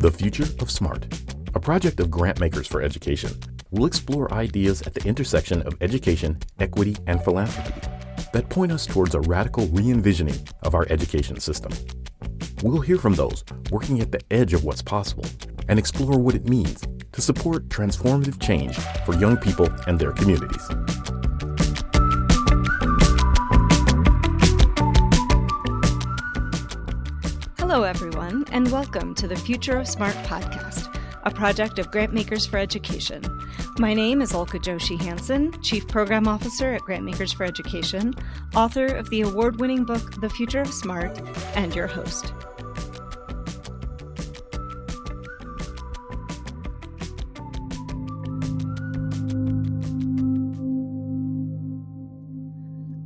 The Future of Smart, a project of Grantmakers for Education, will explore ideas at the intersection of education, equity, and philanthropy that point us towards a radical re envisioning of our education system. We'll hear from those working at the edge of what's possible and explore what it means to support transformative change for young people and their communities. Hello, everyone, and welcome to the Future of Smart podcast, a project of Grantmakers for Education. My name is Ulcca Joshi Hansen, Chief Program Officer at Grantmakers for Education, author of the award winning book The Future of Smart, and your host.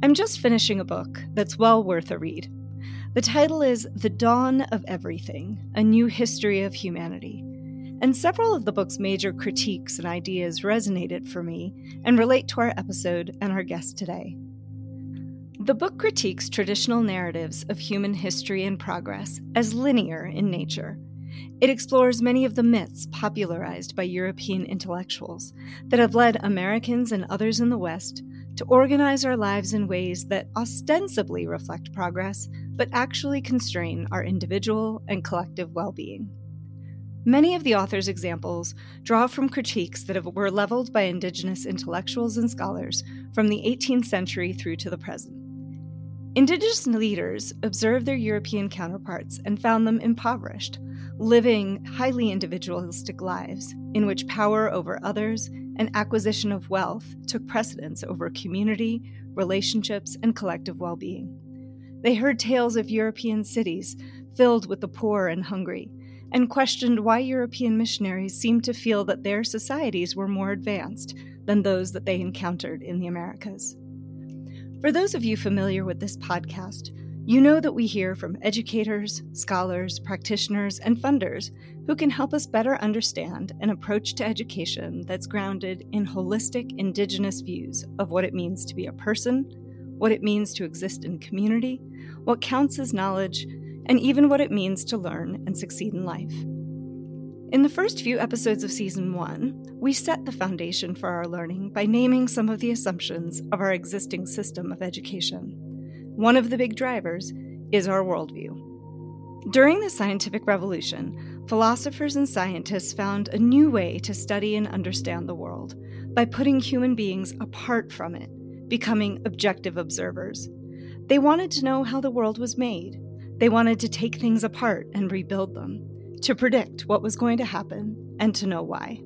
I'm just finishing a book that's well worth a read. The title is The Dawn of Everything A New History of Humanity. And several of the book's major critiques and ideas resonated for me and relate to our episode and our guest today. The book critiques traditional narratives of human history and progress as linear in nature. It explores many of the myths popularized by European intellectuals that have led Americans and others in the West to organize our lives in ways that ostensibly reflect progress, but actually constrain our individual and collective well being. Many of the author's examples draw from critiques that were leveled by Indigenous intellectuals and scholars from the 18th century through to the present. Indigenous leaders observed their European counterparts and found them impoverished, living highly individualistic lives in which power over others and acquisition of wealth took precedence over community, relationships, and collective well being. They heard tales of European cities filled with the poor and hungry, and questioned why European missionaries seemed to feel that their societies were more advanced than those that they encountered in the Americas. For those of you familiar with this podcast, you know that we hear from educators, scholars, practitioners, and funders who can help us better understand an approach to education that's grounded in holistic Indigenous views of what it means to be a person, what it means to exist in community, what counts as knowledge, and even what it means to learn and succeed in life. In the first few episodes of season one, we set the foundation for our learning by naming some of the assumptions of our existing system of education. One of the big drivers is our worldview. During the scientific revolution, philosophers and scientists found a new way to study and understand the world by putting human beings apart from it, becoming objective observers. They wanted to know how the world was made. They wanted to take things apart and rebuild them, to predict what was going to happen, and to know why.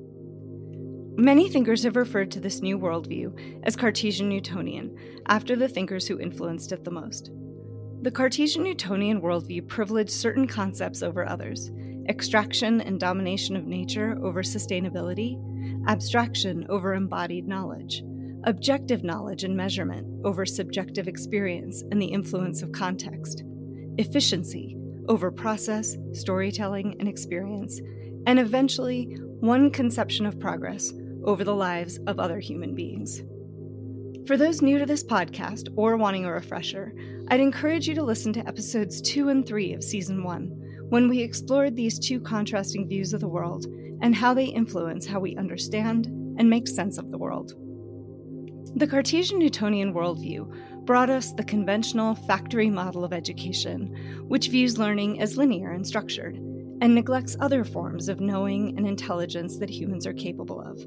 Many thinkers have referred to this new worldview as Cartesian Newtonian, after the thinkers who influenced it the most. The Cartesian Newtonian worldview privileged certain concepts over others extraction and domination of nature over sustainability, abstraction over embodied knowledge, objective knowledge and measurement over subjective experience and the influence of context, efficiency over process, storytelling, and experience, and eventually one conception of progress over the lives of other human beings. For those new to this podcast or wanting a refresher, I'd encourage you to listen to episodes 2 and 3 of Season 1, when we explored these two contrasting views of the world and how they influence how we understand and make sense of the world. The Cartesian Newtonian worldview brought us the conventional factory model of education, which views learning as linear and structured, and neglects other forms of knowing and intelligence that humans are capable of.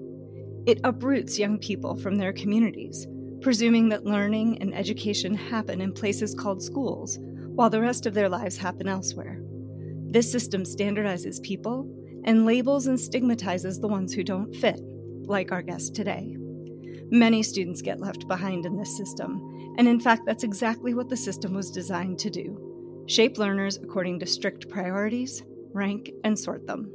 It uproots young people from their communities, presuming that learning and education happen in places called schools, while the rest of their lives happen elsewhere. This system standardizes people and labels and stigmatizes the ones who don't fit, like our guest today. Many students get left behind in this system, and in fact, that's exactly what the system was designed to do shape learners according to strict priorities, rank, and sort them.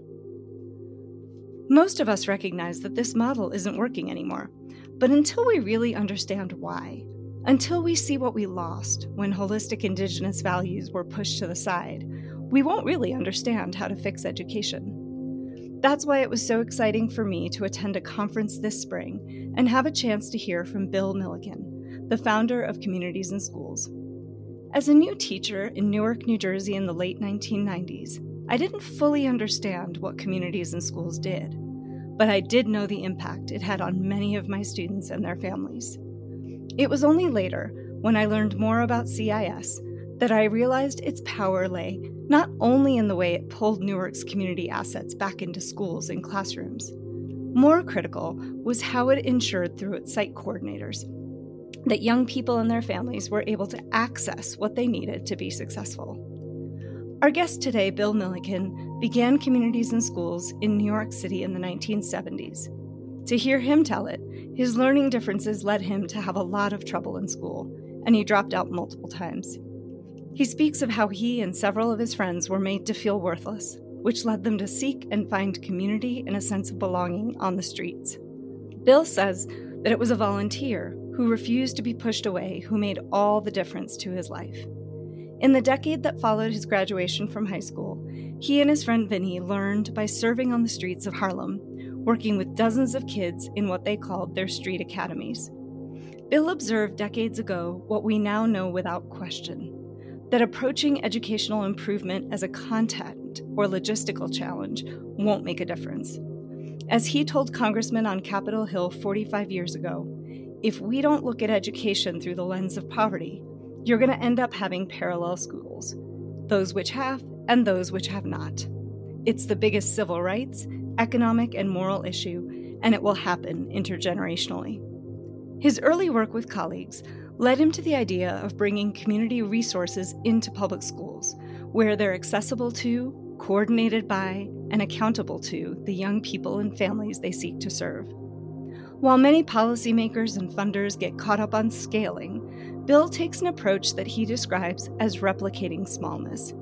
Most of us recognize that this model isn't working anymore, but until we really understand why, until we see what we lost when holistic Indigenous values were pushed to the side, we won't really understand how to fix education. That's why it was so exciting for me to attend a conference this spring and have a chance to hear from Bill Milliken, the founder of Communities in Schools. As a new teacher in Newark, New Jersey in the late 1990s, I didn't fully understand what communities in schools did, but I did know the impact it had on many of my students and their families. It was only later, when I learned more about CIS, that I realized its power lay not only in the way it pulled Newark's community assets back into schools and classrooms. More critical was how it ensured through its site coordinators that young people and their families were able to access what they needed to be successful. Our guest today, Bill Milliken, began communities in schools in New York City in the 1970s. To hear him tell it, his learning differences led him to have a lot of trouble in school, and he dropped out multiple times. He speaks of how he and several of his friends were made to feel worthless, which led them to seek and find community and a sense of belonging on the streets. Bill says that it was a volunteer who refused to be pushed away who made all the difference to his life. In the decade that followed his graduation from high school, he and his friend Vinny learned by serving on the streets of Harlem, working with dozens of kids in what they called their street academies. Bill observed decades ago what we now know without question that approaching educational improvement as a content or logistical challenge won't make a difference. As he told congressmen on Capitol Hill 45 years ago, if we don't look at education through the lens of poverty, you're going to end up having parallel schools, those which have and those which have not. It's the biggest civil rights, economic, and moral issue, and it will happen intergenerationally. His early work with colleagues led him to the idea of bringing community resources into public schools, where they're accessible to, coordinated by, and accountable to the young people and families they seek to serve. While many policymakers and funders get caught up on scaling, Bill takes an approach that he describes as replicating smallness.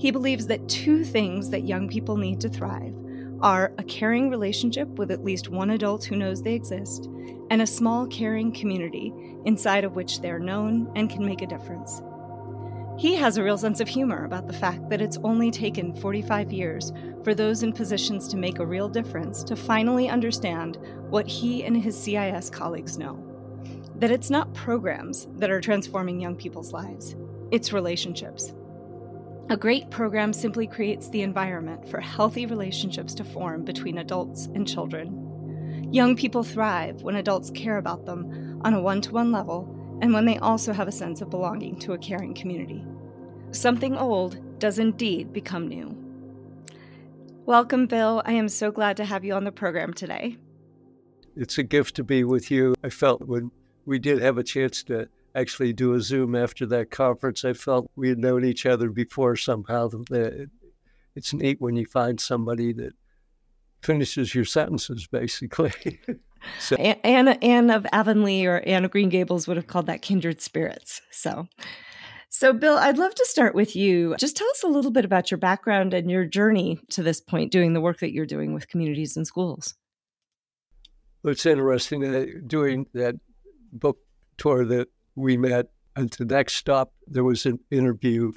He believes that two things that young people need to thrive are a caring relationship with at least one adult who knows they exist, and a small, caring community inside of which they're known and can make a difference. He has a real sense of humor about the fact that it's only taken 45 years for those in positions to make a real difference to finally understand what he and his CIS colleagues know that it's not programs that are transforming young people's lives, it's relationships. A great program simply creates the environment for healthy relationships to form between adults and children. Young people thrive when adults care about them on a one to one level and when they also have a sense of belonging to a caring community. Something old does indeed become new. Welcome, Bill. I am so glad to have you on the program today. It's a gift to be with you. I felt when we did have a chance to actually do a Zoom after that conference. I felt we had known each other before somehow. It's neat when you find somebody that finishes your sentences, basically. so. Anna, Anne of Avonlea or Anne of Green Gables would have called that kindred spirits. So, so Bill, I'd love to start with you. Just tell us a little bit about your background and your journey to this point, doing the work that you're doing with communities in schools. It's interesting uh, doing that book tour that we met at the next stop. There was an interview,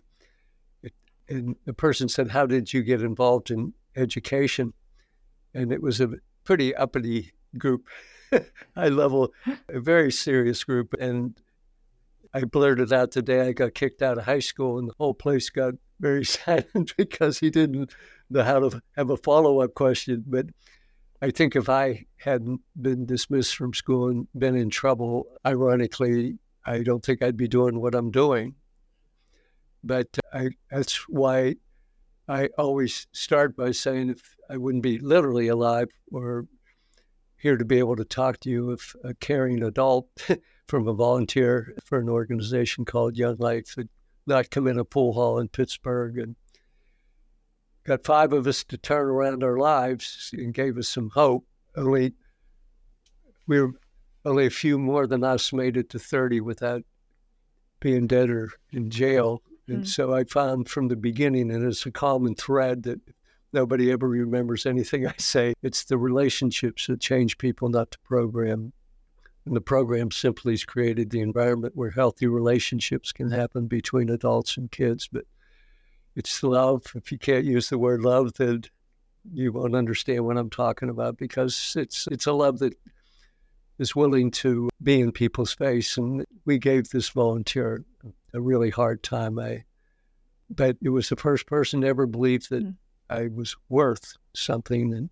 and the person said, "How did you get involved in education?" And it was a pretty uppity group, high level, a very serious group. And I blurted out the day I got kicked out of high school, and the whole place got very silent because he didn't know how to have a follow up question. But I think if I hadn't been dismissed from school and been in trouble, ironically, I don't think I'd be doing what I'm doing. But uh, I, that's why I always start by saying if I wouldn't be literally alive or here to be able to talk to you if a caring adult from a volunteer for an organization called Young Life had not come in a pool hall in Pittsburgh and got five of us to turn around our lives and gave us some hope. Only we were only a few more than us made it to 30 without being dead or in jail. And mm. so I found from the beginning, and it's a common thread that nobody ever remembers anything I say. It's the relationships that change people, not the program. And the program simply has created the environment where healthy relationships can happen between adults and kids. But it's love. If you can't use the word love, then you won't understand what I'm talking about because it's it's a love that is willing to be in people's face. And we gave this volunteer a really hard time. I but it was the first person to ever believe that mm. I was worth something. And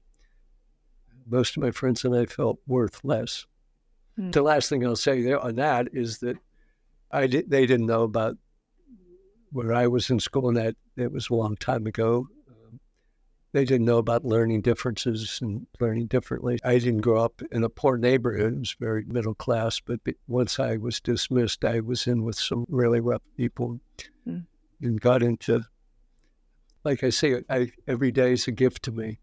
most of my friends and I felt worth less. Mm. The last thing I'll say there on that is that I did, they didn't know about where I was in school, and that it was a long time ago. They didn't know about learning differences and learning differently. I didn't grow up in a poor neighborhood; it was very middle class. But once I was dismissed, I was in with some really rough people mm. and got into. Like I say, I, every day is a gift to me.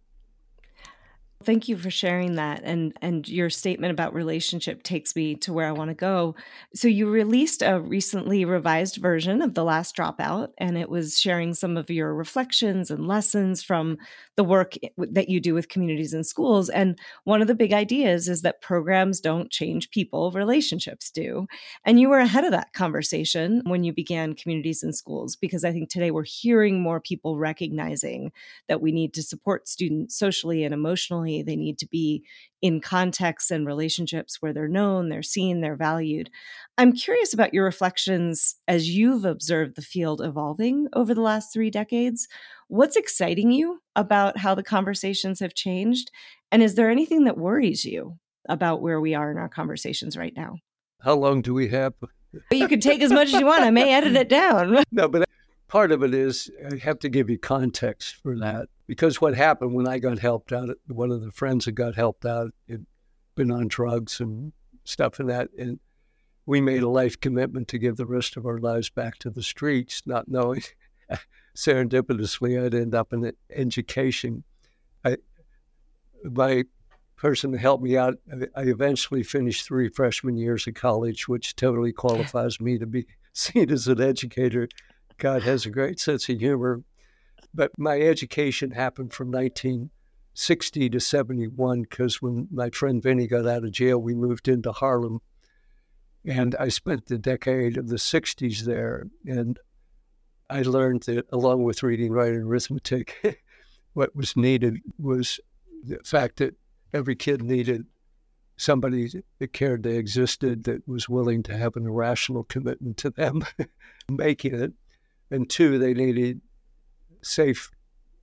Thank you for sharing that and and your statement about relationship takes me to where I want to go. So you released a recently revised version of The Last Dropout and it was sharing some of your reflections and lessons from the work that you do with communities in schools and one of the big ideas is that programs don't change people, relationships do. And you were ahead of that conversation when you began communities in schools because I think today we're hearing more people recognizing that we need to support students socially and emotionally family. They need to be in contexts and relationships where they're known, they're seen, they're valued. I'm curious about your reflections as you've observed the field evolving over the last three decades. What's exciting you about how the conversations have changed? And is there anything that worries you about where we are in our conversations right now? How long do we have? you can take as much as you want. I may edit it down. no, but part of it is I have to give you context for that because what happened when I got helped out, one of the friends that got helped out had been on drugs and stuff and that, and we made a life commitment to give the rest of our lives back to the streets, not knowing serendipitously I'd end up in education. I, my person that helped me out, I eventually finished three freshman years of college, which totally qualifies me to be seen as an educator. God has a great sense of humor. But my education happened from 1960 to 71 because when my friend Vinny got out of jail, we moved into Harlem. And I spent the decade of the 60s there. And I learned that along with reading, writing, arithmetic, what was needed was the fact that every kid needed somebody that cared they existed, that was willing to have an irrational commitment to them making it. And two, they needed safe,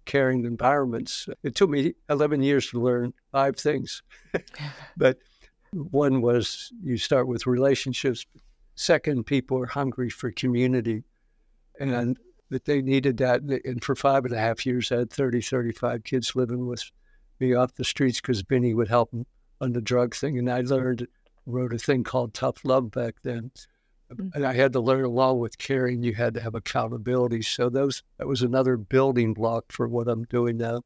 caring environments. It took me 11 years to learn five things. but one was you start with relationships. Second, people are hungry for community. And that they needed that. And for five and a half years, I had 30, 35 kids living with me off the streets because Vinny would help them on the drug thing. And I learned, wrote a thing called Tough Love back then. Mm-hmm. And I had to learn along with caring, you had to have accountability. So those that was another building block for what I'm doing now.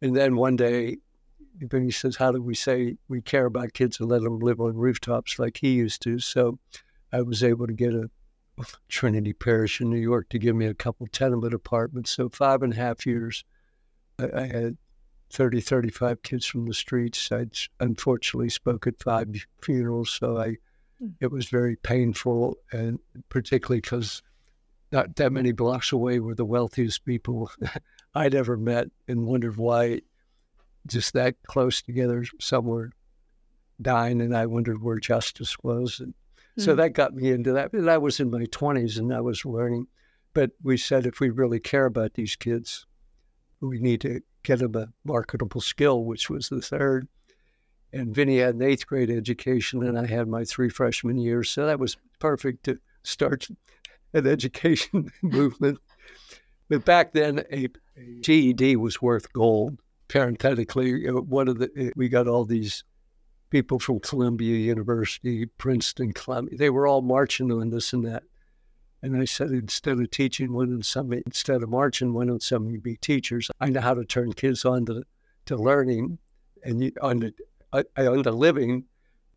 And then one day, Vinny says, How do we say we care about kids and let them live on rooftops like he used to? So I was able to get a Trinity Parish in New York to give me a couple tenement apartments. So five and a half years, I, I had 30, 35 kids from the streets. I'd unfortunately spoke at five funerals, so I Hmm. It was very painful, and particularly because not that many blocks away were the wealthiest people I'd ever met, and wondered why just that close together somewhere dying, and I wondered where justice was. And mm. so hmm. that got me into that. And I was in my 20s and I was learning. But we said if we really care about these kids, we need to get them a marketable skill, which was the third and Vinny had an eighth grade education, and I had my three freshman years. So that was perfect to start an education movement. But back then, a GED was worth gold. Parenthetically, one of the eh, we got all these people from Columbia University, Princeton, Columbia. They were all marching on this and that. And I said, instead of teaching, why don't some, instead of marching, why don't some be teachers? I know how to turn kids on to, to learning and you, on the I, I earned a living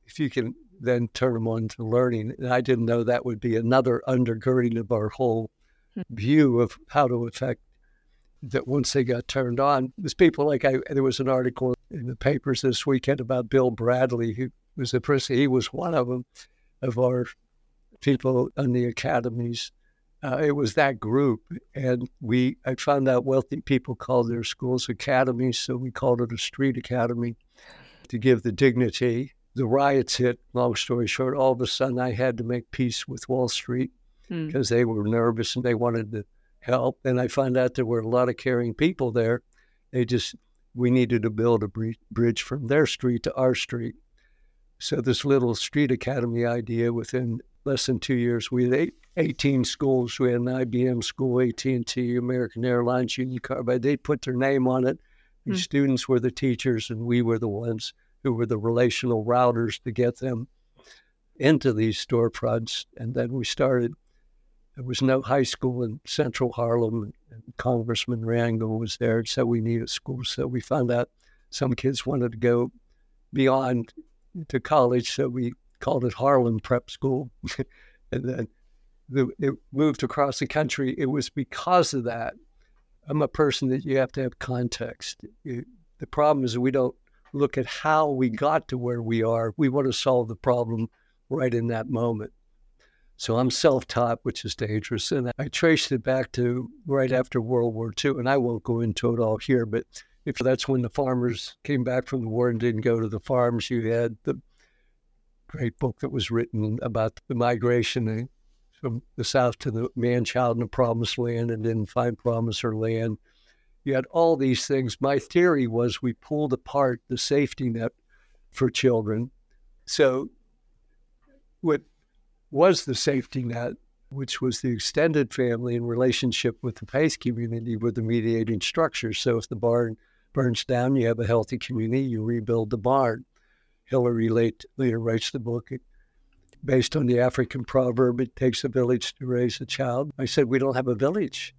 if you can then turn them on to learning. And I didn't know that would be another undergirding of our whole hmm. view of how to affect that once they got turned on. There's people like I, there was an article in the papers this weekend about Bill Bradley, who was a person, he was one of them, of our people in the academies. Uh, it was that group. And we, I found out wealthy people called their schools academies, so we called it a street academy to give the dignity. The riots hit, long story short, all of a sudden I had to make peace with Wall Street because hmm. mm. they were nervous and they wanted to help. And I found out there were a lot of caring people there. They just, we needed to build a bridge from their street to our street. So this little street academy idea within less than two years, we had eight, 18 schools. We had an IBM school, AT&T, American Airlines, Union Carbide. They put their name on it. The mm. students were the teachers, and we were the ones who were the relational routers to get them into these storefronts. And then we started. There was no high school in central Harlem. And Congressman Rangel was there, so we needed school. So we found out some kids wanted to go beyond to college, so we called it Harlem Prep School. and then the, it moved across the country. It was because of that. I'm a person that you have to have context. It, the problem is we don't look at how we got to where we are. We want to solve the problem right in that moment. So I'm self taught, which is dangerous. And I traced it back to right after World War II. And I won't go into it all here, but if that's when the farmers came back from the war and didn't go to the farms, you had the great book that was written about the migration from the South to the man child in the promised land and didn't find promise or land. You had all these things. My theory was we pulled apart the safety net for children. So, what was the safety net, which was the extended family in relationship with the faith community, were the mediating structures. So, if the barn burns down, you have a healthy community, you rebuild the barn. Hillary late later writes the book based on the African proverb, it takes a village to raise a child. I said, we don't have a village.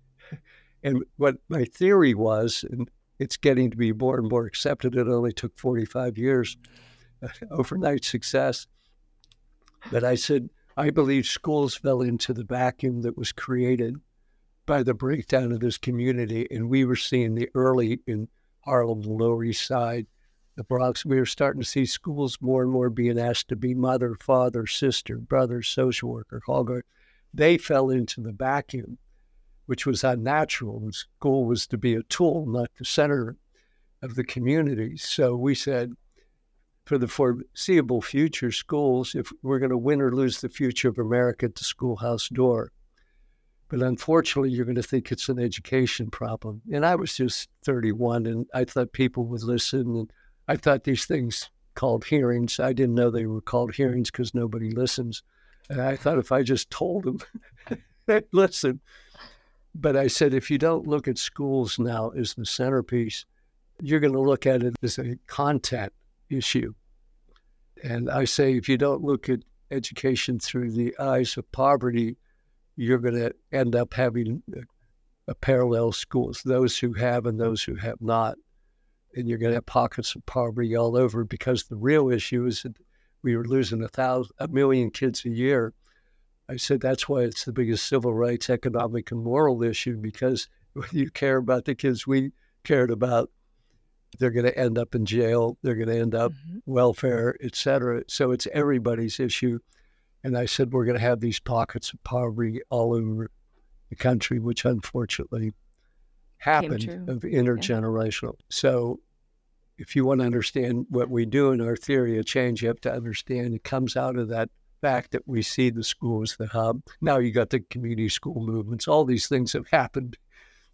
And what my theory was, and it's getting to be more and more accepted, it only took 45 years, uh, overnight success. But I said, I believe schools fell into the vacuum that was created by the breakdown of this community. And we were seeing the early in Harlem, the Lower East Side, the Bronx, we were starting to see schools more and more being asked to be mother, father, sister, brother, social worker, hall guard. They fell into the vacuum, which was unnatural. School was to be a tool, not the center of the community. So we said, for the foreseeable future, schools, if we're going to win or lose the future of America at the schoolhouse door. But unfortunately, you're going to think it's an education problem. And I was just 31, and I thought people would listen and I thought these things called hearings. I didn't know they were called hearings because nobody listens. And I thought if I just told them, listen. But I said, if you don't look at schools now as the centerpiece, you're going to look at it as a content issue. And I say, if you don't look at education through the eyes of poverty, you're going to end up having a, parallel schools, those who have and those who have not and you're going to have pockets of poverty all over because the real issue is that we were losing a thousand, a million kids a year. I said that's why it's the biggest civil rights, economic, and moral issue because when you care about the kids we cared about, they're going to end up in jail, they're going to end up mm-hmm. welfare, et cetera. So it's everybody's issue. And I said we're going to have these pockets of poverty all over the country, which unfortunately happened of intergenerational. Yeah. So if you want to understand what we do in our theory of change, you have to understand it comes out of that fact that we see the school as the hub. Now you got the community school movements. All these things have happened.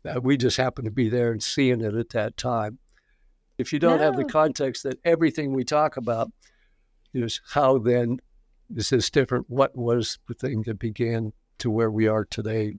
Uh, we just happen to be there and seeing it at that time. If you don't no. have the context that everything we talk about is how then is this different? What was the thing that began to where we are today,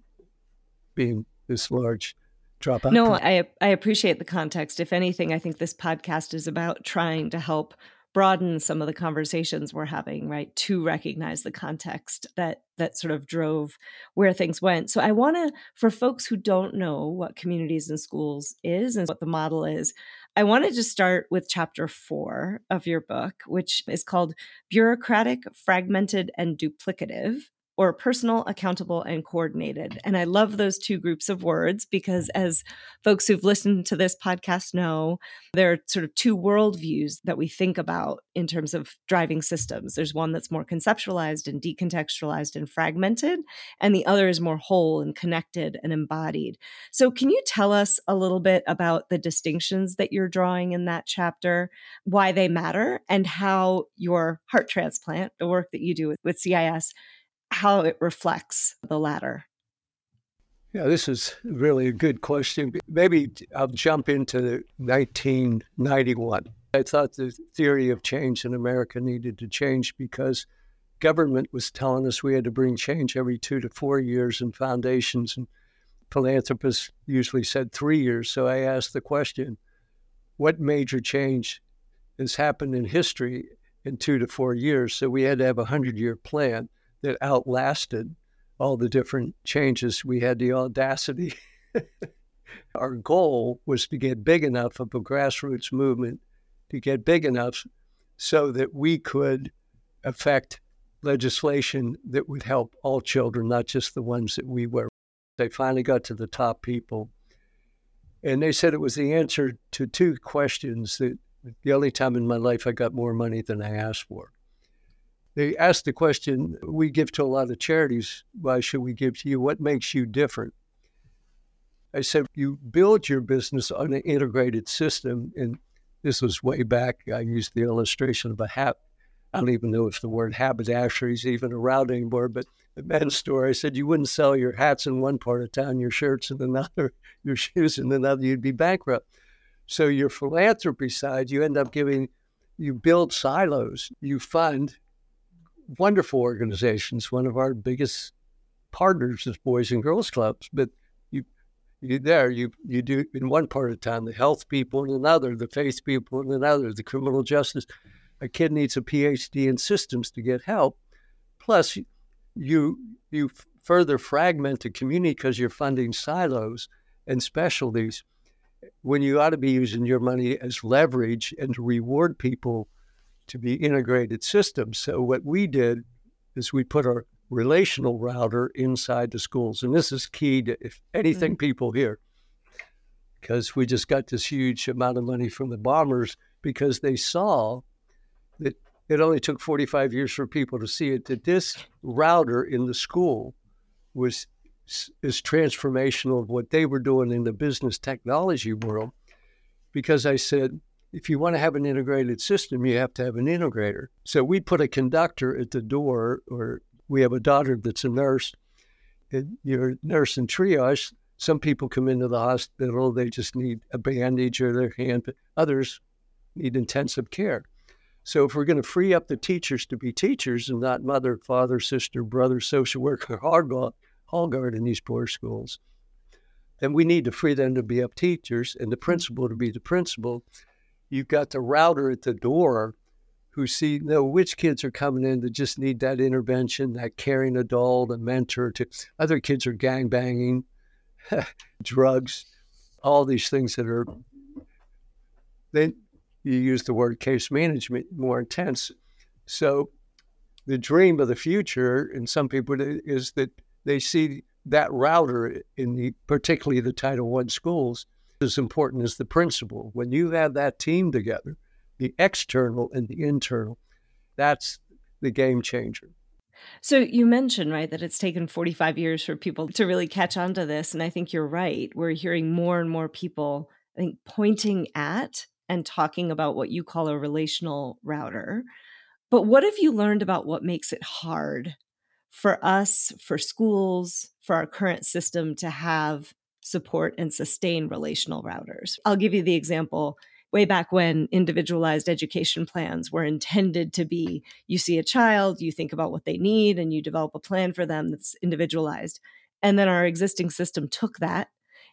being this large drop out. No, I I appreciate the context. If anything, I think this podcast is about trying to help broaden some of the conversations we're having right to recognize the context that that sort of drove where things went. So i want to for folks who don't know what communities in schools is and what the model is i wanted to start with chapter 4 of your book which is called bureaucratic fragmented and duplicative or personal, accountable, and coordinated. And I love those two groups of words because, as folks who've listened to this podcast know, there are sort of two worldviews that we think about in terms of driving systems. There's one that's more conceptualized and decontextualized and fragmented, and the other is more whole and connected and embodied. So, can you tell us a little bit about the distinctions that you're drawing in that chapter, why they matter, and how your heart transplant, the work that you do with, with CIS, how it reflects the latter. Yeah, this is really a good question. Maybe I'll jump into 1991. I thought the theory of change in America needed to change because government was telling us we had to bring change every two to four years, and foundations and philanthropists usually said three years. So I asked the question what major change has happened in history in two to four years? So we had to have a 100 year plan that outlasted all the different changes. We had the audacity. Our goal was to get big enough of a grassroots movement to get big enough so that we could affect legislation that would help all children, not just the ones that we were. They finally got to the top people. And they said it was the answer to two questions that the only time in my life I got more money than I asked for. They asked the question we give to a lot of charities, why should we give to you? What makes you different? I said, you build your business on an integrated system. And this was way back. I used the illustration of a hat. I don't even know if the word haberdashery is even around anymore, but the men's store, I said, you wouldn't sell your hats in one part of town, your shirts in another, your shoes in another, you'd be bankrupt. So your philanthropy side, you end up giving, you build silos, you fund wonderful organizations. One of our biggest partners is Boys and Girls Clubs, but you you there you you do in one part of town the health people in another, the faith people in another, the criminal justice. A kid needs a PhD in systems to get help. Plus, you you further fragment the community because you're funding silos and specialties when you ought to be using your money as leverage and to reward people to be integrated systems. So what we did is we put our relational router inside the schools. And this is key to if anything mm-hmm. people hear, because we just got this huge amount of money from the Ballmers because they saw that it only took 45 years for people to see it, that this router in the school was is transformational of what they were doing in the business technology world. Because I said, if you want to have an integrated system, you have to have an integrator. So we put a conductor at the door, or we have a daughter that's a nurse. And you're a nurse in triage. Some people come into the hospital, they just need a bandage or their hand, but others need intensive care. So if we're going to free up the teachers to be teachers and not mother, father, sister, brother, social worker, hall guard in these poor schools, then we need to free them to be up teachers and the mm-hmm. principal to be the principal you've got the router at the door who see know which kids are coming in that just need that intervention, that caring adult, a mentor. To other kids are gang banging, drugs, all these things that are. Then you use the word case management more intense. So, the dream of the future, and some people is that they see that router in the particularly the Title One schools as important as the principal. When you have that team together, the external and the internal, that's the game changer. So you mentioned, right, that it's taken 45 years for people to really catch on to this. And I think you're right. We're hearing more and more people, I think, pointing at and talking about what you call a relational router. But what have you learned about what makes it hard for us, for schools, for our current system to have support and sustain relational routers. I'll give you the example way back when individualized education plans were intended to be you see a child, you think about what they need, and you develop a plan for them that's individualized. And then our existing system took that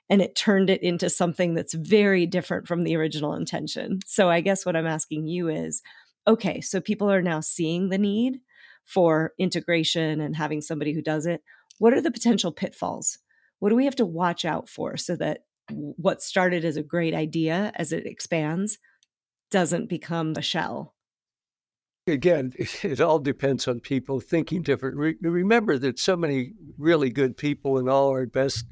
and it turned it into something that's very different from the original intention. So I guess what I'm asking you is okay, so people are now seeing the need for integration and having somebody who does it. What are the potential pitfalls? What do we have to watch out for so that what started as a great idea as it expands doesn't become a shell? Again, it all depends on people thinking different. Re- remember that so many really good people in all our best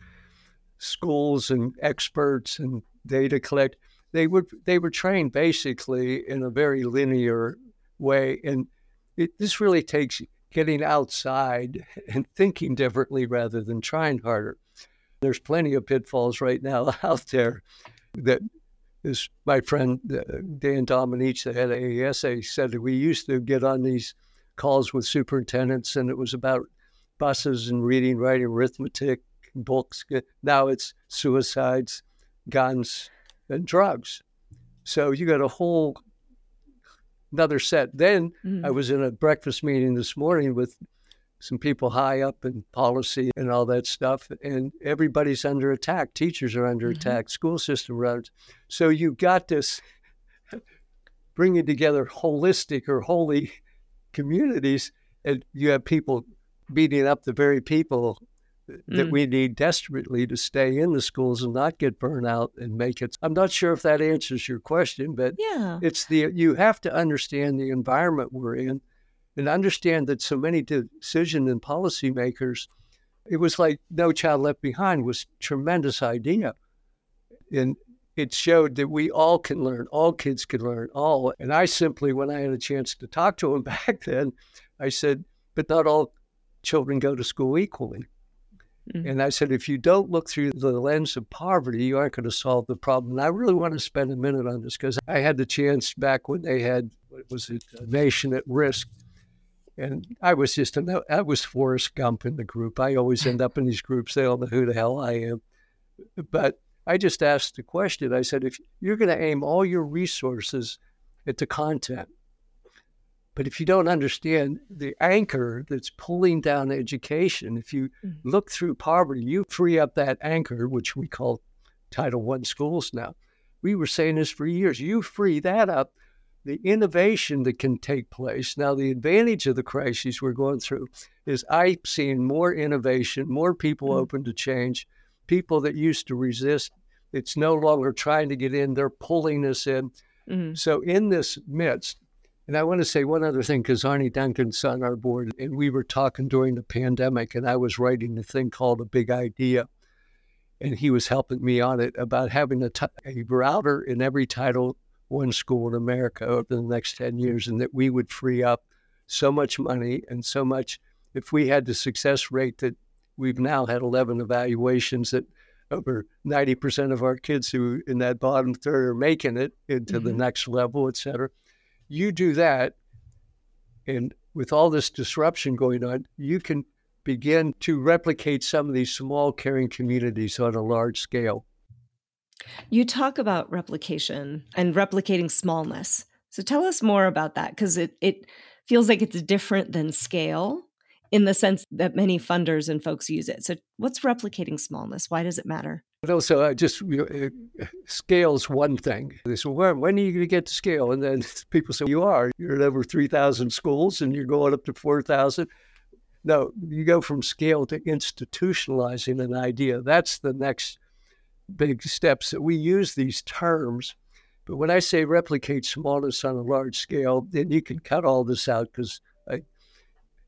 schools and experts and data collect they were they were trained basically in a very linear way and it, this really takes getting outside and thinking differently rather than trying harder there's plenty of pitfalls right now out there that is my friend uh, Dan Domenech, the head of AASA, said that we used to get on these calls with superintendents and it was about buses and reading, writing, arithmetic, books. Now it's suicides, guns, and drugs. So you got a whole another set. Then mm-hmm. I was in a breakfast meeting this morning with some people high up in policy and all that stuff, and everybody's under attack. Teachers are under mm-hmm. attack. School system runs. So you've got this bringing together holistic or holy communities, and you have people beating up the very people that mm. we need desperately to stay in the schools and not get burned out and make it. I'm not sure if that answers your question, but yeah, it's the you have to understand the environment we're in and understand that so many decision and policymakers, it was like No Child Left Behind was tremendous idea, and it showed that we all can learn, all kids can learn, all. And I simply, when I had a chance to talk to them back then, I said, but not all children go to school equally. Mm-hmm. And I said, if you don't look through the lens of poverty, you aren't going to solve the problem. And I really want to spend a minute on this because I had the chance back when they had, what was it, a nation at risk. And I was just—I was Forrest Gump in the group. I always end up in these groups. They don't know who the hell I am. But I just asked the question. I said, if you're going to aim all your resources at the content, but if you don't understand the anchor that's pulling down education, if you mm-hmm. look through poverty, you free up that anchor, which we call Title I schools now. We were saying this for years. You free that up, the innovation that can take place. Now, the advantage of the crises we're going through is I've seen more innovation, more people mm-hmm. open to change, people that used to resist. It's no longer trying to get in, they're pulling us in. Mm-hmm. So, in this midst, and I want to say one other thing because Arne Duncan's on our board, and we were talking during the pandemic, and I was writing a thing called A Big Idea. And he was helping me on it about having a, t- a router in every Title One school in America over the next 10 years, and that we would free up so much money and so much. If we had the success rate that we've now had 11 evaluations that over 90% of our kids who in that bottom third are making it into mm-hmm. the next level, et cetera you do that, and with all this disruption going on, you can begin to replicate some of these small caring communities on a large scale. You talk about replication and replicating smallness. So tell us more about that because it, it feels like it's different than scale in the sense that many funders and folks use it. So, what's replicating smallness? Why does it matter? Also, uh, just know, scale's one thing. They say, well, when are you going to get to scale? And then people say, you are. You're at over 3,000 schools and you're going up to 4,000. No, you go from scale to institutionalizing an idea. That's the next big steps that we use these terms. But when I say replicate smallness on a large scale, then you can cut all this out because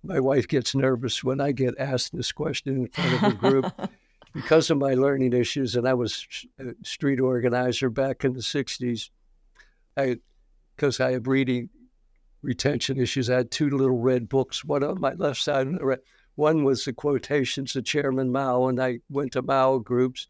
my wife gets nervous when I get asked this question in front of a group because of my learning issues. And I was a uh, street organizer back in the 60s. I, because I have reading retention issues, I had two little red books, one on my left side and the right. One was the quotations of Chairman Mao, and I went to Mao groups,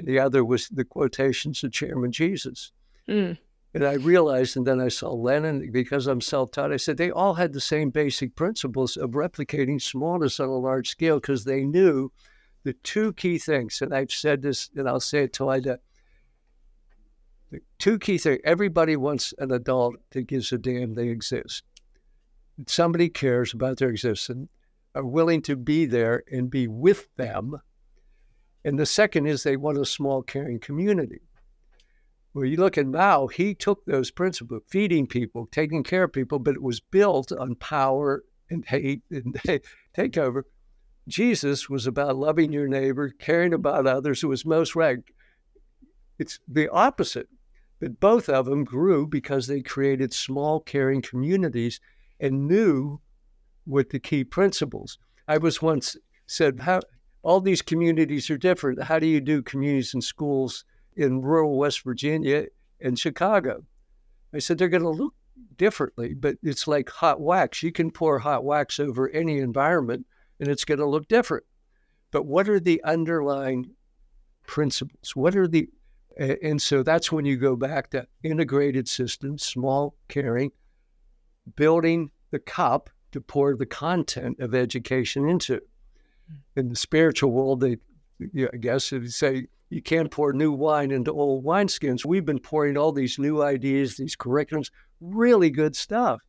and the other was the quotations of Chairman Jesus. Mm. And I realized, and then I saw Lenin, because I'm self taught, I said they all had the same basic principles of replicating smallness on a large scale because they knew the two key things. And I've said this, and I'll say it till I die. The two key things everybody wants an adult that gives a damn they exist. Somebody cares about their existence, are willing to be there and be with them. And the second is they want a small, caring community. Well, you look at Mao, he took those principles, feeding people, taking care of people, but it was built on power and hate and takeover. Jesus was about loving your neighbor, caring about others. It was most right. It's the opposite. But both of them grew because they created small, caring communities and knew what the key principles. I was once said, how all these communities are different. How do you do communities in schools in rural West Virginia and Chicago. I said, they're going to look differently, but it's like hot wax. You can pour hot wax over any environment and it's going to look different. But what are the underlying principles? What are the, and so that's when you go back to integrated systems, small caring, building the cup to pour the content of education into. In the spiritual world, they I guess you say you can't pour new wine into old wineskins. We've been pouring all these new ideas, these curriculums, really good stuff,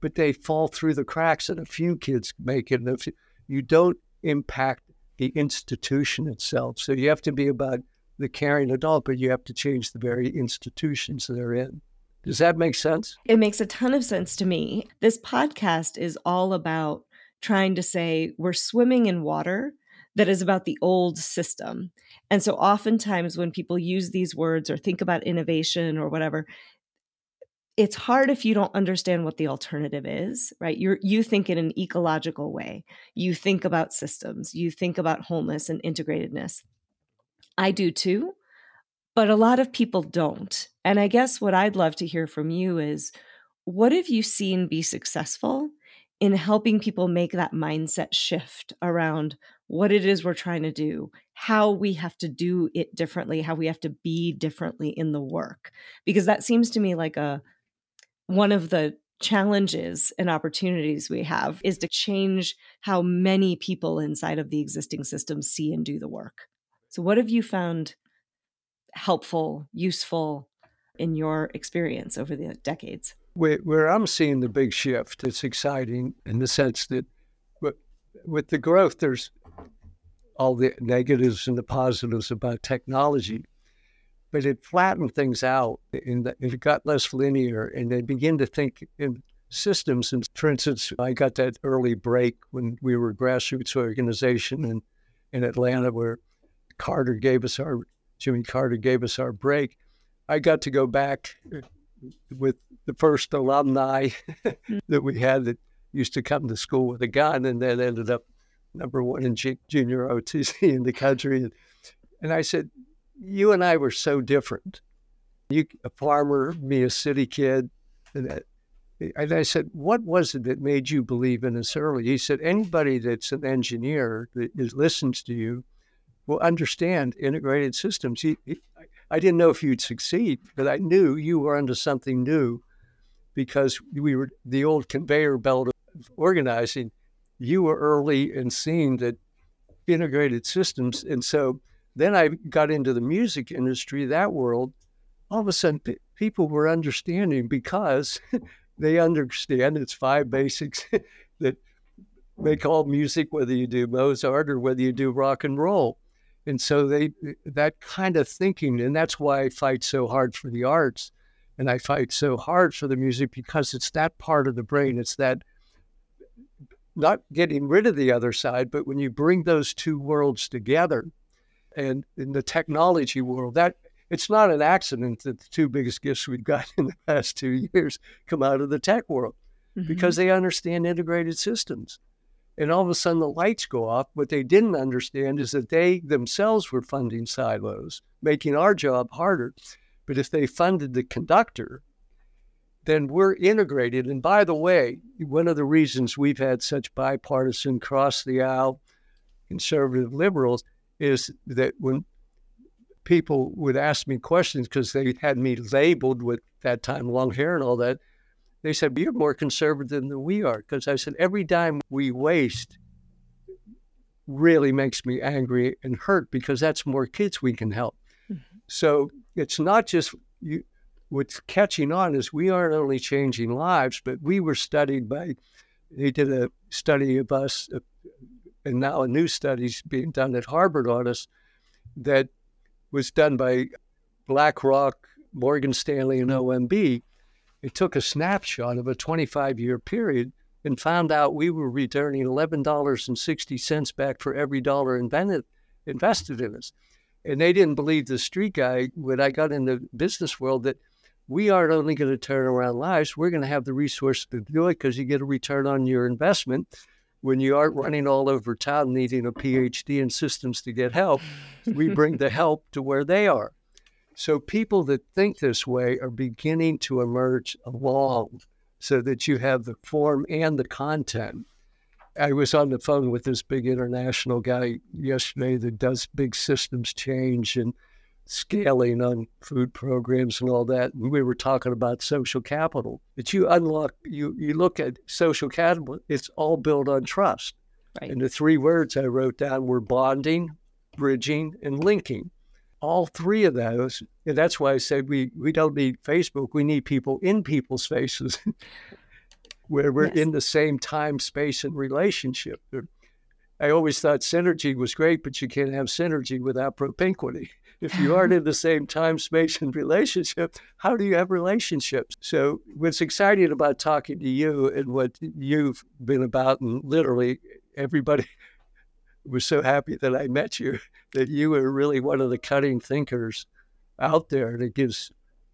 but they fall through the cracks, and a few kids make it. And you don't impact the institution itself, so you have to be about the caring adult, but you have to change the very institutions they're in. Does that make sense? It makes a ton of sense to me. This podcast is all about trying to say we're swimming in water that is about the old system. And so oftentimes when people use these words or think about innovation or whatever, it's hard if you don't understand what the alternative is, right? You you think in an ecological way. You think about systems, you think about wholeness and integratedness. I do too, but a lot of people don't. And I guess what I'd love to hear from you is what have you seen be successful in helping people make that mindset shift around what it is we're trying to do, how we have to do it differently, how we have to be differently in the work. Because that seems to me like a one of the challenges and opportunities we have is to change how many people inside of the existing system see and do the work. So what have you found helpful, useful in your experience over the decades? Where, where I'm seeing the big shift, it's exciting in the sense that with the growth, there's all the negatives and the positives about technology, but it flattened things out and it got less linear, and they begin to think in systems. And for instance, I got that early break when we were a grassroots organization in, in Atlanta where Carter gave us our, Jimmy Carter gave us our break. I got to go back with the first alumni mm. that we had that used to come to school with a gun and then ended up number one in G- junior OTC in the country. And, and I said, You and I were so different. You, a farmer, me, a city kid. And, and I said, What was it that made you believe in us early? He said, Anybody that's an engineer that is, listens to you will understand integrated systems. He, he, I didn't know if you'd succeed, but I knew you were onto something new because we were the old conveyor belt of organizing. You were early in seeing that integrated systems. And so then I got into the music industry, that world. All of a sudden, p- people were understanding because they understand it's five basics that make all music, whether you do Mozart or whether you do rock and roll. And so they that kind of thinking, and that's why I fight so hard for the arts and I fight so hard for the music because it's that part of the brain. It's that not getting rid of the other side, but when you bring those two worlds together, and in the technology world, that it's not an accident that the two biggest gifts we've got in the past two years come out of the tech world mm-hmm. because they understand integrated systems. And all of a sudden the lights go off. What they didn't understand is that they themselves were funding silos, making our job harder. But if they funded the conductor, then we're integrated. And by the way, one of the reasons we've had such bipartisan cross the aisle conservative liberals is that when people would ask me questions because they had me labeled with that time long hair and all that, they said, You're more conservative than we are. Because I said, Every dime we waste really makes me angry and hurt because that's more kids we can help. Mm-hmm. So it's not just you, what's catching on is we aren't only changing lives, but we were studied by, they did a study of us, uh, and now a new study's being done at Harvard on us that was done by BlackRock, Morgan Stanley, and OMB. It took a snapshot of a 25 year period and found out we were returning $11.60 back for every dollar invented, invested in us. And they didn't believe the street guy when I got in the business world that we aren't only going to turn around lives, we're going to have the resources to do it because you get a return on your investment. When you aren't running all over town needing a PhD in systems to get help, we bring the help to where they are. So people that think this way are beginning to emerge along so that you have the form and the content I was on the phone with this big international guy yesterday that does big systems change and scaling on food programs and all that. And we were talking about social capital. That you unlock, you you look at social capital, it's all built on trust. Right. And the three words I wrote down were bonding, bridging, and linking. All three of those, and that's why I said we, we don't need Facebook, we need people in people's faces where we're yes. in the same time, space, and relationship. I always thought synergy was great, but you can't have synergy without propinquity. If you aren't in the same time, space, and relationship, how do you have relationships? So, what's exciting about talking to you and what you've been about, and literally everybody was so happy that I met you, that you are really one of the cutting thinkers out there that gives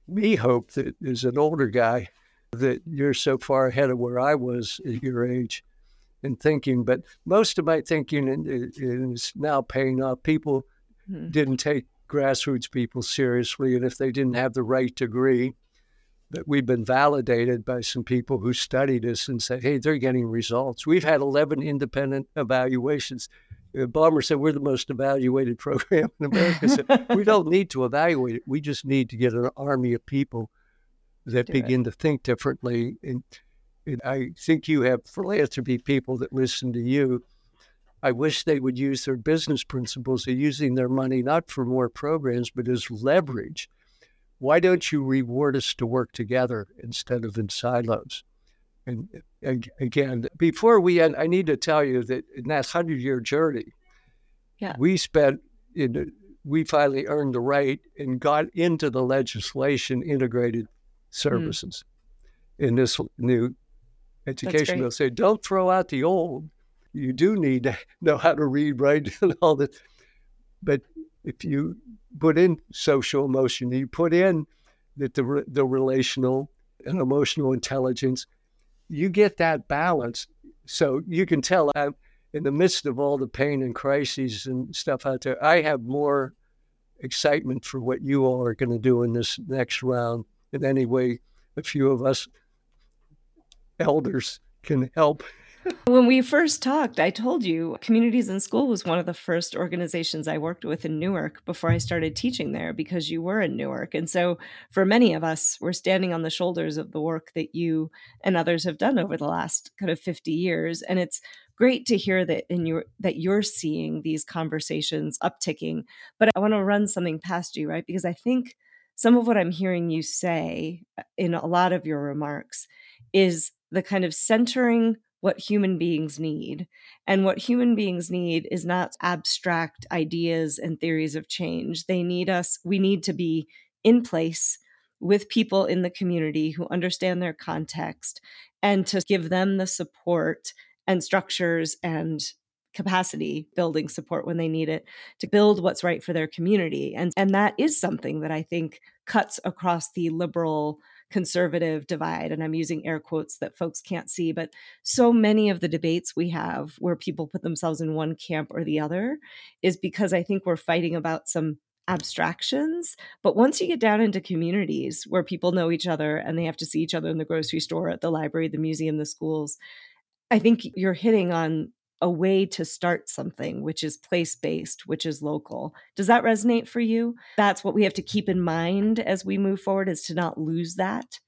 me hope that as an older guy that you're so far ahead of where I was at your age in thinking. But most of my thinking is now paying off. People mm-hmm. didn't take grassroots people seriously, and if they didn't have the right degree, that we've been validated by some people who studied us and said, hey, they're getting results. We've had 11 independent evaluations. Ballmer said we're the most evaluated program in America. So we don't need to evaluate it. We just need to get an army of people that Do begin it. to think differently. And, and I think you have philanthropy people that listen to you. I wish they would use their business principles of using their money not for more programs, but as leverage why don't you reward us to work together instead of in silos? And, and again, before we end, I need to tell you that in that hundred year journey, yeah. we spent in we finally earned the right and got into the legislation integrated services mm. in this new education bill. Say, don't throw out the old. You do need to know how to read, write, and all that. But if you put in social emotion, you put in the, the, the relational and emotional intelligence, you get that balance. So you can tell I'm in the midst of all the pain and crises and stuff out there, I have more excitement for what you all are going to do in this next round. And anyway, a few of us elders can help when we first talked, I told you Communities in School was one of the first organizations I worked with in Newark before I started teaching there because you were in Newark. And so for many of us, we're standing on the shoulders of the work that you and others have done over the last kind of 50 years. And it's great to hear that in your that you're seeing these conversations upticking. But I want to run something past you, right? Because I think some of what I'm hearing you say uh, in a lot of your remarks is the kind of centering what human beings need. And what human beings need is not abstract ideas and theories of change. They need us, we need to be in place with people in the community who understand their context and to give them the support and structures and capacity building support when they need it to build what's right for their community and and that is something that i think cuts across the liberal conservative divide. And I'm using air quotes that folks can't see, but so many of the debates we have where people put themselves in one camp or the other is because I think we're fighting about some abstractions. But once you get down into communities where people know each other and they have to see each other in the grocery store, at the library, the museum, the schools, I think you're hitting on a way to start something which is place based, which is local. Does that resonate for you? That's what we have to keep in mind as we move forward is to not lose that.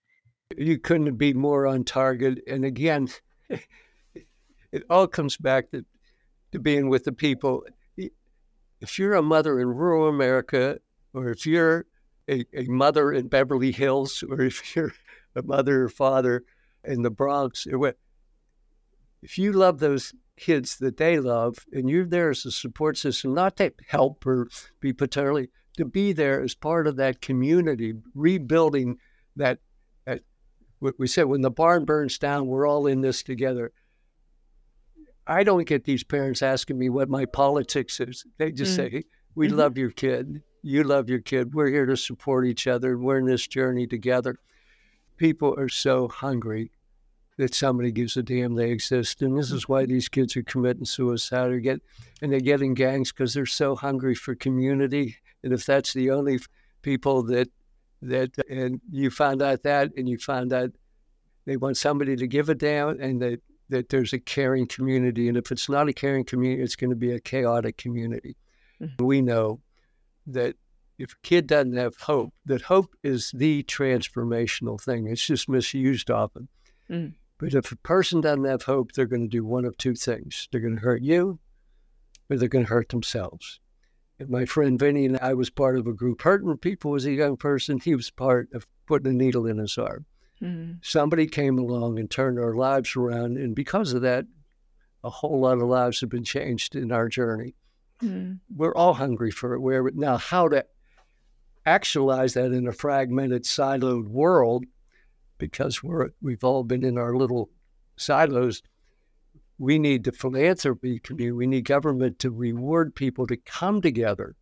You couldn't be more on target. And again, it all comes back to, to being with the people. If you're a mother in rural America, or if you're a, a mother in Beverly Hills, or if you're a mother or father in the Bronx, if you love those kids that they love, and you're there as a support system, not to help or be paternally, to be there as part of that community, rebuilding that. that what we said when the barn burns down, we're all in this together. I don't get these parents asking me what my politics is. They just mm. say, "We mm-hmm. love your kid. You love your kid. We're here to support each other. We're in this journey together." People are so hungry that somebody gives a damn they exist. And this is why these kids are committing suicide or get, and they get in gangs because they're so hungry for community. And if that's the only people that, that, and you find out that, and you find out they want somebody to give a damn and that, that there's a caring community. And if it's not a caring community, it's going to be a chaotic community. Mm-hmm. We know that if a kid doesn't have hope, that hope is the transformational thing. It's just misused often. Mm. But if a person doesn't have hope, they're going to do one of two things. They're going to hurt you or they're going to hurt themselves. And my friend Vinny and I was part of a group. Hurting people was a young person. He was part of putting a needle in his arm. Mm-hmm. Somebody came along and turned our lives around. And because of that, a whole lot of lives have been changed in our journey. Mm-hmm. We're all hungry for it. Where now, how to actualize that in a fragmented, siloed world, because we're we've all been in our little silos. We need the philanthropy community. We need government to reward people to come together.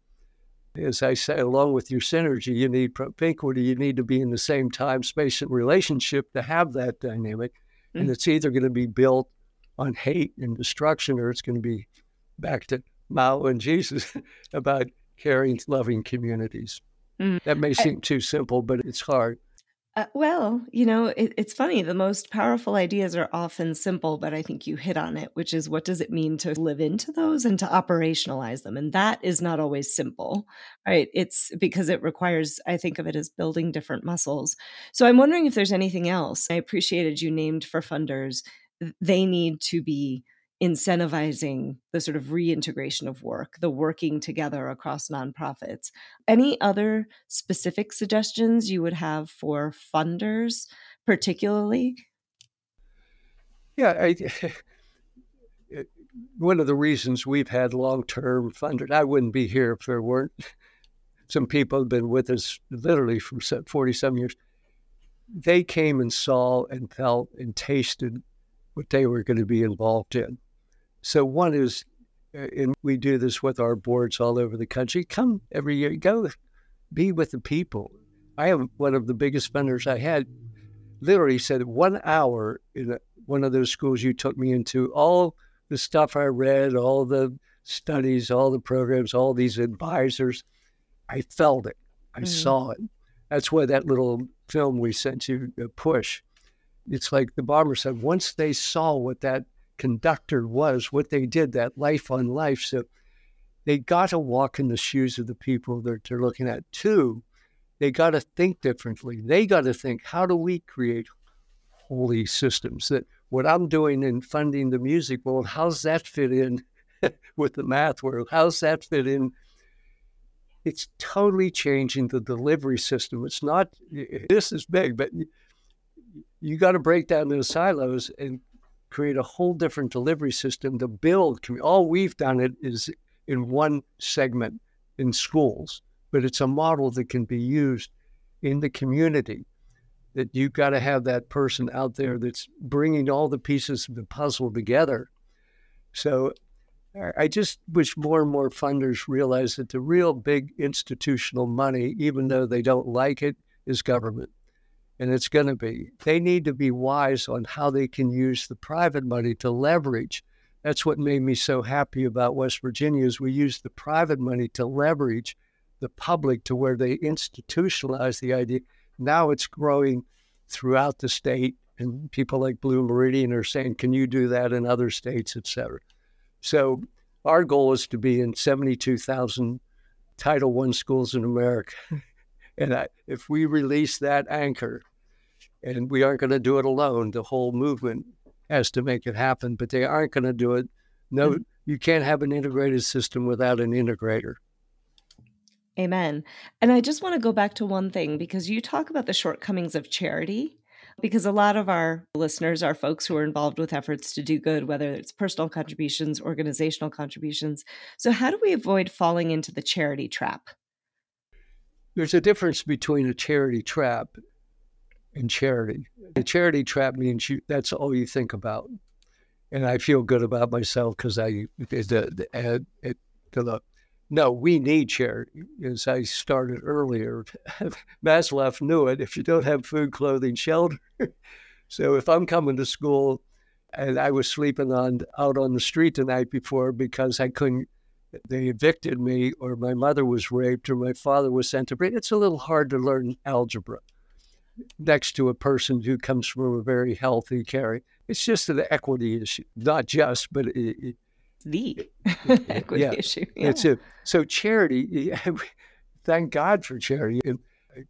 As I say, along with your synergy, you need propinquity. You need to be in the same time, space, and relationship to have that dynamic. Mm-hmm. And it's either going to be built on hate and destruction, or it's going to be back to Mao and Jesus about caring, loving communities. Mm. That may seem too simple, but it's hard. Uh, well, you know, it, it's funny. The most powerful ideas are often simple, but I think you hit on it, which is what does it mean to live into those and to operationalize them? And that is not always simple, right? It's because it requires, I think of it as building different muscles. So I'm wondering if there's anything else. I appreciated you named for funders. They need to be incentivizing the sort of reintegration of work, the working together across nonprofits. Any other specific suggestions you would have for funders, particularly? Yeah, I, one of the reasons we've had long term funders, I wouldn't be here if there weren't some people have been with us literally for 47 years. They came and saw and felt and tasted what they were going to be involved in. So one is, uh, and we do this with our boards all over the country. Come every year, go be with the people. I have one of the biggest funders I had. Literally said one hour in one of those schools you took me into. All the stuff I read, all the studies, all the programs, all these advisors. I felt it. I mm. saw it. That's why that little film we sent you, uh, Push, it's like the Ballmer said, once they saw what that conductor was, what they did, that life on life. So they got to walk in the shoes of the people that they're looking at. Two, they got to think differently. They got to think, how do we create holy systems? That what I'm doing in funding the music world, how's that fit in with the math world? How's that fit in? It's totally changing the delivery system. It's not, this is big, but you got to break down those silos and create a whole different delivery system to build. All we've done it is in one segment in schools, but it's a model that can be used in the community. That you've got to have that person out there that's bringing all the pieces of the puzzle together. So I just wish more and more funders realize that the real big institutional money, even though they don't like it, is government and it's going to be. They need to be wise on how they can use the private money to leverage. That's what made me so happy about West Virginia is we use the private money to leverage the public to where they institutionalize the idea. Now it's growing throughout the state, and people like Blue Meridian are saying, "Can you do that in other states, et cetera?" So our goal is to be in 72,000 Title I schools in America. And I, if we release that anchor, and we aren't going to do it alone, the whole movement has to make it happen, but they aren't going to do it. No, mm-hmm. you can't have an integrated system without an integrator. Amen. And I just want to go back to one thing because you talk about the shortcomings of charity. Because a lot of our listeners are folks who are involved with efforts to do good, whether it's personal contributions, organizational contributions. So, how do we avoid falling into the charity trap? There's a difference between a charity trap and charity. A charity trap means you, that's all you think about. And I feel good about myself because I, the, the, it, the, no, we need charity. As I started earlier, Maslow knew it. If you don't have food, clothing, shelter. so if I'm coming to school and I was sleeping on out on the street the night before because I couldn't they evicted me, or my mother was raped, or my father was sent to prison. It's a little hard to learn algebra next to a person who comes from a very healthy carry. It's just an equity issue, not just, but it, it, the equity yeah, issue. Yeah. It's a, so charity. Thank God for charity. And I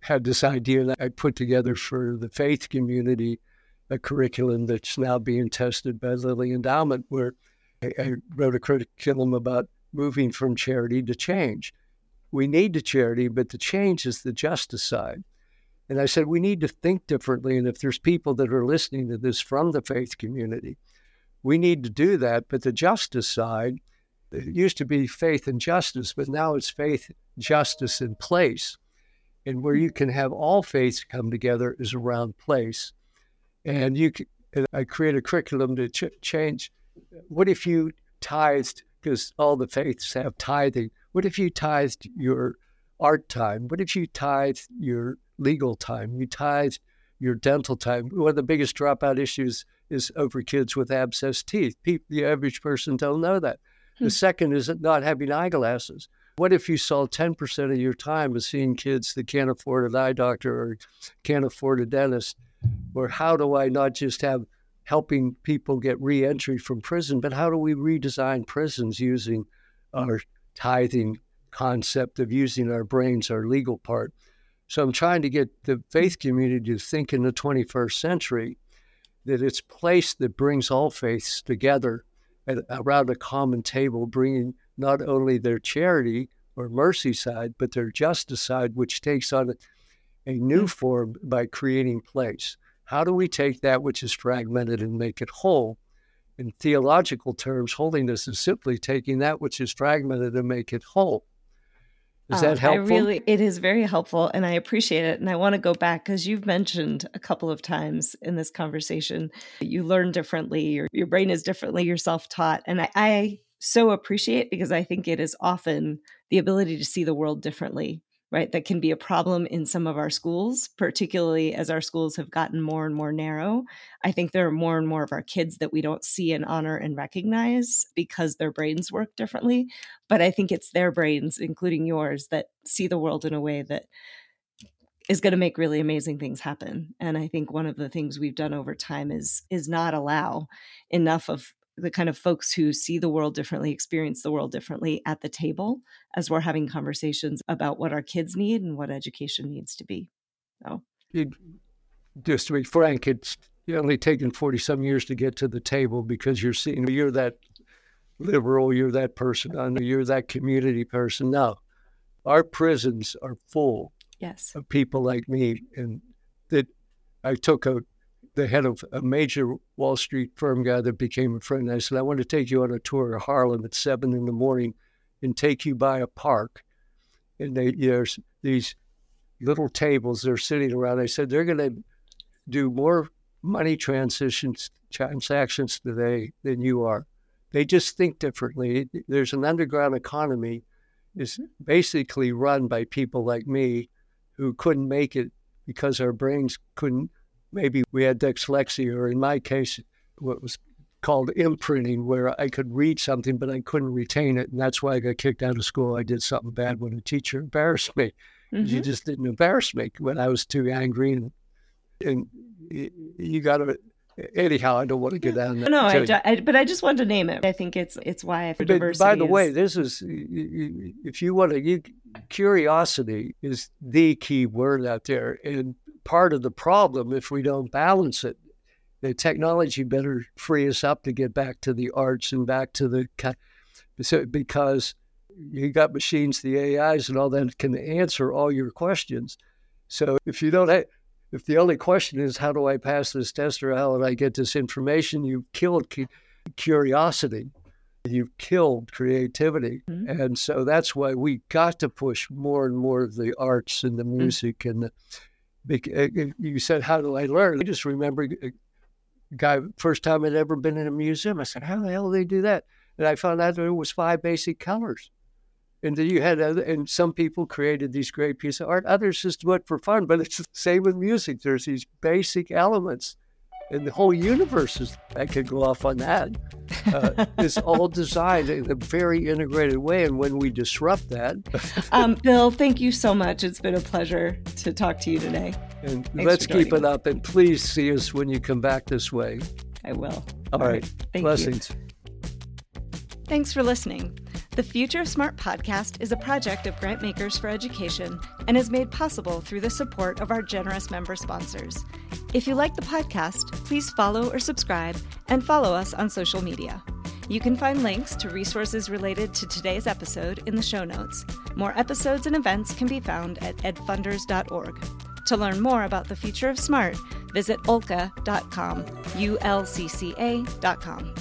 had this idea that I put together for the faith community, a curriculum that's now being tested by Lilly Endowment, where I, wrote a curriculum about moving from charity to change. We need the charity, but the change is the justice side. And I said, we need to think differently. And if there's people that are listening to this from the faith community, we need to do that. But the justice side, it used to be faith and justice, but now it's faith, justice, and place. And where you can have all faiths come together is around place. And you, can, and I create a curriculum to ch- change. What if you tithed, because all the faiths have tithing, what if you tithed your art time? What if you tithed your legal time? You tithed your dental time. One of the biggest dropout issues is over kids with abscess teeth. People, the average person don't know that. Hmm. The second is not having eyeglasses. What if you saw 10% of your time as seeing kids that can't afford an eye doctor or can't afford a dentist? Or how do I not just have helping people get reentry from prison, but how do we redesign prisons using our tithing concept of using our brains, our legal part? So I'm trying to get the faith community to think in the 21st century that it's place that brings all faiths together at, around a common table, bringing not only their charity or mercy side, but their justice side, which takes on a, a new mm. form by creating place. How do we take that which is fragmented and make it whole? In theological terms, holiness is simply taking that which is fragmented and make it whole. Is ah, that helpful? I really, it is very helpful, and I appreciate it. And I want to go back because you've mentioned a couple of times in this conversation you learn differently, your your brain is differently, you're self taught, and I, I so appreciate because I think it is often the ability to see the world differently right that can be a problem in some of our schools particularly as our schools have gotten more and more narrow. I think there are more and more of our kids that we don't see and honor and recognize because their brains work differently but i think it's their brains including yours that see the world in a way that is going to make really amazing things happen and i think one of the things we've done over time is is not allow enough of the kind of folks who see the world differently, experience the world differently at the table as we're having conversations about what our kids need and what education needs to be. So, just to be frank, it's only taken 40 some years to get to the table because you're seeing you're that liberal, you're that person, you're that community person. Now, our prisons are full yes. of people like me, and that I took a the head of a major Wall Street firm guy that became a friend. I said, I want to take you on a tour of Harlem at seven in the morning and take you by a park. And they, there's these little tables they're sitting around. I said, they're going to do more money transitions, transactions today than you are. They just think differently. There's an underground economy is basically run by people like me who couldn't make it because our brains couldn't maybe we had dyslexia, or in my case, what was called imprinting, where I could read something, but I couldn't retain it. And that's why I got kicked out of school. I did something bad when a teacher embarrassed me. Mm-hmm. You just didn't embarrass me when I was too angry. And, and you got to, anyhow, I don't want to get down there. No, I, I, but I just wanted to name it. I think it's it's why for diversity. By the is... way, this is, if you want to, you, curiosity is the key word out there. And part of the problem if we don't balance it. The technology better free us up to get back to the arts and back to the because you got machines, the AIs, and all that can answer all your questions. So if you don't, have, if the only question is how do I pass this test or how do I get this information, you've killed curiosity. You've killed creativity. Mm-hmm. And so that's why we got to push more and more of the arts and the mm. music mm-hmm. and the you said, How do I learn? I just remember uh, guy, first time I'd ever been in a museum. I said, How the hell do they do that? And I found out there was five basic colors. And then you had other, and some people created these great pieces of art. Others just do it for fun. But it's the same with music. There's these basic elements and the whole universe is I could go off on that. Uh, is all designed in a very integrated way, and when we disrupt that, um, Bill, thank you so much. It's been a pleasure to talk to you today. And Thanks let's keep it up, and please see us when you come back this way. I will. all, all right. right. Thank Blessings. You. Thanks for listening. The Future of Smart podcast is a project of Grantmakers for Education and is made possible through the support of our generous member sponsors. If you like the podcast, please follow or subscribe and follow us on social media. You can find links to resources related to today's episode in the show notes. More episodes and events can be found at edfunders.org. To learn more about the future of smart, visit ulcca.com, U L C C A.com.